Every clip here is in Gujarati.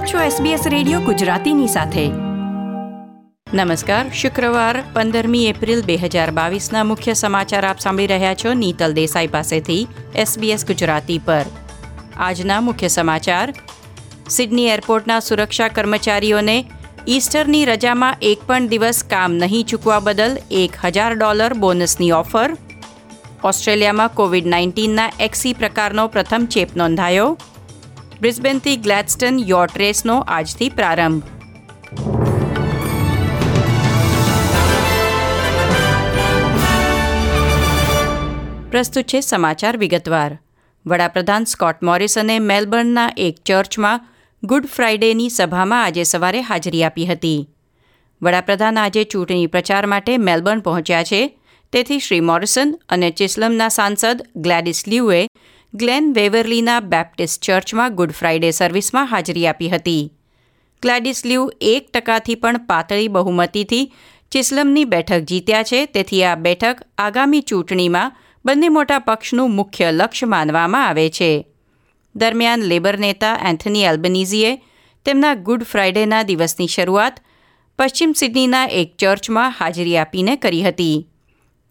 આપ છો SBS રેડિયો ગુજરાતીની સાથે. નમસ્કાર, શુક્રવાર, પંદરમી એપ્રિલ બે હજાર બાવીસના મુખ્ય સમાચાર આપ સાંભળી રહ્યા છો નીતલ દેસાઈ પાસેથી SBS ગુજરાતી પર. આજના મુખ્ય સમાચાર, સિડની એરપોર્ટના સુરક્ષા કર્મચારીઓને ઈસ્ટરની રજામાં એક પણ દિવસ કામ નહીં ચૂકવા બદલ એક હજાર ડોલર બોનસની ઓફર. ઓસ્ટ્રેલિયામાં કોવિડ નાઇન્ટીનના એક્સી પ્રકારનો પ્રથમ ચેપ નોંધાયો. બ્રિસ્બેનથી ગ્લેડસ્ટન યોટ રેસનો આજથી પ્રારંભ. પ્રસ્તુત છે સમાચાર વિગતવાર. વડાપ્રધાન સ્કોટ મોરિસને મેલબર્નના એક ચર્ચમાં ગુડ ફ્રાઇડેની સભામાં આજે સવારે હાજરી આપી હતી. વડાપ્રધાન આજે ચૂંટણી પ્રચાર માટે મેલબર્ન પહોંચ્યા છે. તેથી શ્રી મોરિસન અને ચિસ્લમના સાંસદ ગ્લેડિસ લ્યુએ ગ્લેન વેવરલીના બેપ્ટિસ્ટ ચર્ચમાં ગુડ ફ્રાઇડે સર્વિસમાં હાજરી આપી હતી. ગ્લેડિસ લ્યુ એક ટકાથી પણ પાતળી બહુમતીથી ચિસ્લમની બેઠક જીત્યા છે, તેથી આ બેઠક આગામી ચૂંટણીમાં બંને મોટા પક્ષનું મુખ્ય લક્ષ્ય માનવામાં આવે છે. દરમિયાન લેબર નેતા એન્થની એલ્બનીઝીએ તેમના ગુડ ફ્રાઇડેના દિવસની શરૂઆત પશ્ચિમ સિડનીના એક ચર્ચમાં હાજરી આપીને કરી હતી.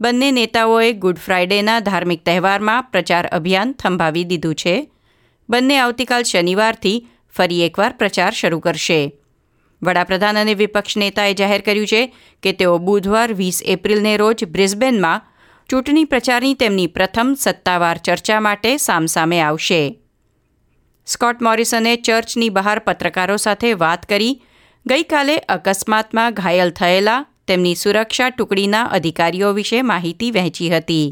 બંને નેતાઓએ ગુડ ફ્રાઇડેના ધાર્મિક તહેવારમાં પ્રચાર અભિયાન થંભાવી દીધું છે. બંને આવતીકાલ શનિવારથી ફરી એકવાર પ્રચાર શરૂ કરશે. વડાપ્રધાન અને વિપક્ષ નેતાએ જાહેર કર્યું છે કે તેઓ બુધવાર વીસ એપ્રિલને રોજ બ્રિસ્બેનમાં ચૂંટણી પ્રચારની તેમની પ્રથમ સત્તાવાર ચર્ચા માટે સામસામે આવશે. સ્કોટ મોરિસને ચર્ચની બહાર પત્રકારો સાથે વાત કરી ગઈકાલે અકસ્માતમાં ઘાયલ થયેલા તેમની સુરક્ષા ટુકડીના અધિકારીઓ વિશે માહિતી વહેંચી હતી.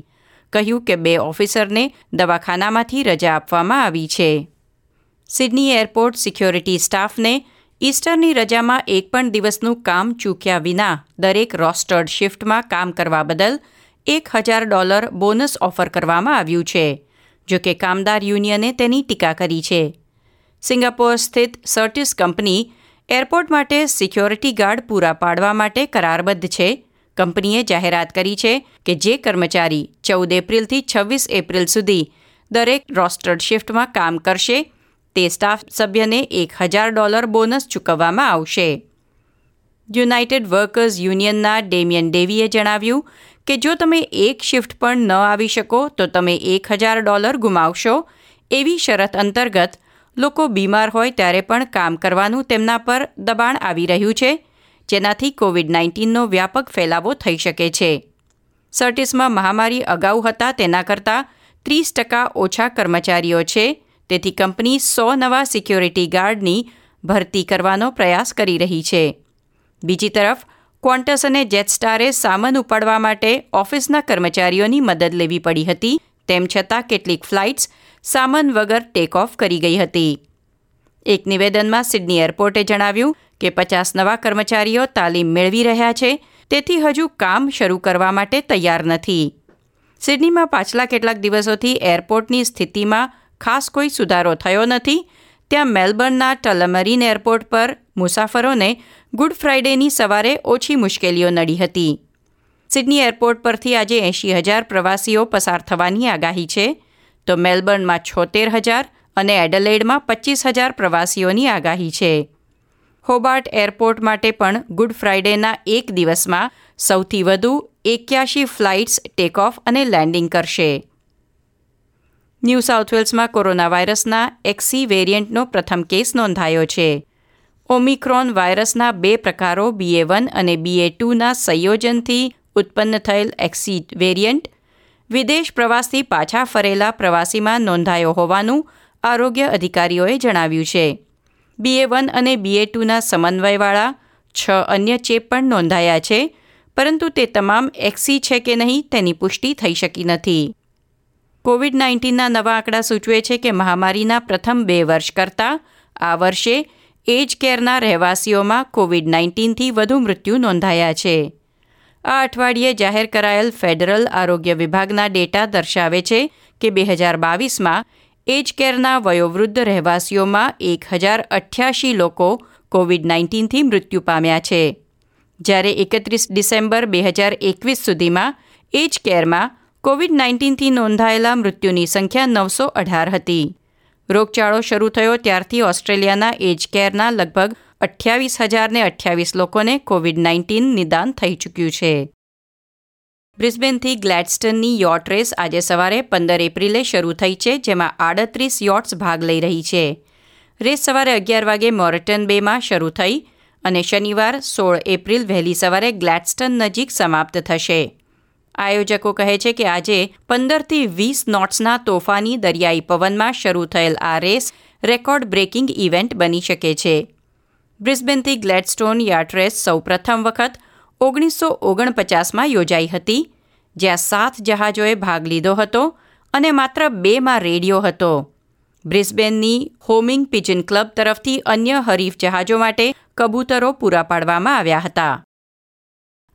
કહ્યું કે બે ઓફિસરને દવાખાનામાંથી રજા આપવામાં આવી છે. સિડની એરપોર્ટ સિક્યોરિટી સ્ટાફને ઈસ્ટરની રજામાં એક પણ દિવસનું કામ ચૂક્યા વિના દરેક રોસ્ટર્ડ શિફ્ટમાં કામ કરવા બદલ એક હજાર ડોલર બોનસ ઓફર કરવામાં આવ્યું છે, જો કે કામદાર યુનિયને તેની ટીકા કરી છે. સિંગાપોર સ્થિત સર્ટિસ કંપની એરપોર્ટ માટે સિક્યોરિટી ગાર્ડ પૂરા પાડવા માટે કરારબદ્ધ છે. કંપનીએ જાહેરાત કરી છે કે જે કર્મચારી ચૌદ એપ્રિલથી છવ્વીસ એપ્રિલ સુધી દરેક રોસ્ટર્ડ શિફ્ટમાં કામ કરશે, તે સ્ટાફ સભ્યને એક હજાર ડોલર બોનસ ચૂકવવામાં આવશે. યુનાઇટેડ વર્કર્સ યુનિયનના ડેમિયન ડેવીએ જણાવ્યું કે જો તમે એક શિફ્ટ પણ ન આવી શકો તો તમે એક હજાર ડોલર ગુમાવશો. એવી શરત અંતર્ગત લોકો બીમાર હોય ત્યારે પણ કામ કરવાનું તેમના પર દબાણ આવી રહ્યું છે, જેનાથી કોવિડ નાઇન્ટીનનો વ્યાપક ફેલાવો થઈ શકે છે. સર્ટિસમાં મહામારી અગાઉ હતા તેના કરતાં ત્રીસ ટકા ઓછા કર્મચારીઓ છે, તેથી કંપની સો નવા સિક્યોરિટી ગાર્ડની ભરતી કરવાનો પ્રયાસ કરી રહી છે. બીજી તરફ, ક્વોન્ટસ અને જેટસ્ટારે સામાન ઉપાડવા માટે ઓફિસના કર્મચારીઓની મદદ લેવી પડી હતી, તેમ છતાં કેટલીક ફ્લાઇટ્સ સામાન વગર ટેક ઓફ કરી ગઈ હતી. એક નિવેદનમાં સિડની એરપોર્ટે જણાવ્યું કે પચાસ નવા કર્મચારીઓ તાલીમ મેળવી રહ્યા છે, તેથી હજુ કામ શરૂ કરવા માટે તૈયાર નથી. સિડનીમાં પાછલા કેટલાક દિવસોથી એરપોર્ટની સ્થિતિમાં ખાસ કોઈ સુધારો થયો નથી, ત્યાં મેલબર્નના ટલમરીન એરપોર્ટ પર મુસાફરોને ગુડ ફ્રાઇડેની સવારે ઓછી મુશ્કેલીઓ નડી હતી. સિડની એરપોર્ટ પરથી આજે એંશી હજાર પ્રવાસીઓ પસાર થવાની આગાહી છે તો મેલબર્નમાં છોતેર હજાર અને એડલેડમાં પચીસ હજાર પ્રવાસીઓની આગાહી છે. હોબાર્ટ એરપોર્ટ માટે પણ ગુડ ફ્રાઇડેના એક દિવસમાં સૌથી વધુ એક્યાશી ફ્લાઇટ્સ ટેક ઓફ અને લેન્ડિંગ કરશે. ન્યૂ સાઉથ વેલ્સમાં કોરોના વાયરસના એક્સી વેરિયન્ટનો પ્રથમ કેસ નોંધાયો છે. ઓમિક્રોન વાયરસના બે પ્રકારો બીએ વન અને બીએ ટુના સંયોજનથી ઉત્પન્ન થયેલ એક્સી વેરિયન્ટ વિદેશ પ્રવાસથી પાછા ફરેલા પ્રવાસીમાં નોંધાયો હોવાનું આરોગ્ય અધિકારીઓએ જણાવ્યું છે. બીએ વન અને બીએ ટુના સમન્વયવાળા છ અન્ય ચેપ પણ નોંધાયા છે, પરંતુ તે તમામ એક્સી છે કે નહીં તેની પુષ્ટિ થઈ શકી નથી. કોવિડ નાઇન્ટીનના નવા આંકડા સૂચવે છે કે મહામારીના પ્રથમ બે વર્ષ કરતાં આ વર્ષે એજ કેરના રહેવાસીઓમાં કોવિડ નાઇન્ટીનથી વધુ મૃત્યુ નોંધાયા છે. આ અઠવાડિયે જાહેર કરાયેલ ફેડરલ આરોગ્ય વિભાગના ડેટા દર્શાવે છે કે બે હજાર બાવીસમાં એજ કેરના વયોવૃદ્ધ રહેવાસીઓમાં એક હજાર અઠ્યાસી લોકો કોવિડ નાઇન્ટીનથી મૃત્યુ પામ્યા છે. જ્યારે એકત્રીસ ડિસેમ્બર બે હજાર એકવીસ સુધીમાં એજ કેરમાં કોવિડ નાઇન્ટીનથી નોંધાયેલા મૃત્યુની સંખ્યા નવસો અઢાર હતી. રોગચાળો શરૂ થયો ત્યારથી ઓસ્ટ્રેલિયાના એજ કેરના લગભગ અઠ્યાવીસ હજારને અઠ્યાવીસ લોકોને કોવિડ નાઇન્ટીન નિદાન થઈ ચૂક્યું છે. બ્રિસ્બેનથી ગ્લેડસ્ટનની યોટ રેસ આજે સવારે પંદર એપ્રિલે શરૂ થઈ છે, જેમાં આડત્રીસ યોટ્સ ભાગ લઈ રહી છે. રેસ સવારે અગિયાર વાગે મોરટન બેમાં શરૂ થઈ અને શનિવાર સોળ એપ્રિલ વહેલી સવારે ગ્લેડસ્ટન નજીક સમાપ્ત થશે. આયોજકો કહે છે કે આજે પંદરથી વીસ નોટ્સના તોફાની દરિયાઈ પવનમાં શરૂ થયેલ આ રેસ રેકોર્ડ બ્રેકિંગ ઇવેન્ટ બની શકે છે. બ્રિસ્બેનથી ગ્લેડસ્ટોન યાટ્રેસ રેસ સૌ પ્રથમ વખત ઓગણીસો ઓગણપચાસમાં યોજાઈ હતી, જ્યાં સાત જહાજોએ ભાગ લીધો હતો અને માત્ર બેમાં રેડિયો હતો. બ્રિસ્બેનની હોમિંગ પિજન ક્લબ તરફથી અન્ય હરીફ જહાજો માટે કબૂતરો પૂરા પાડવામાં આવ્યા હતા.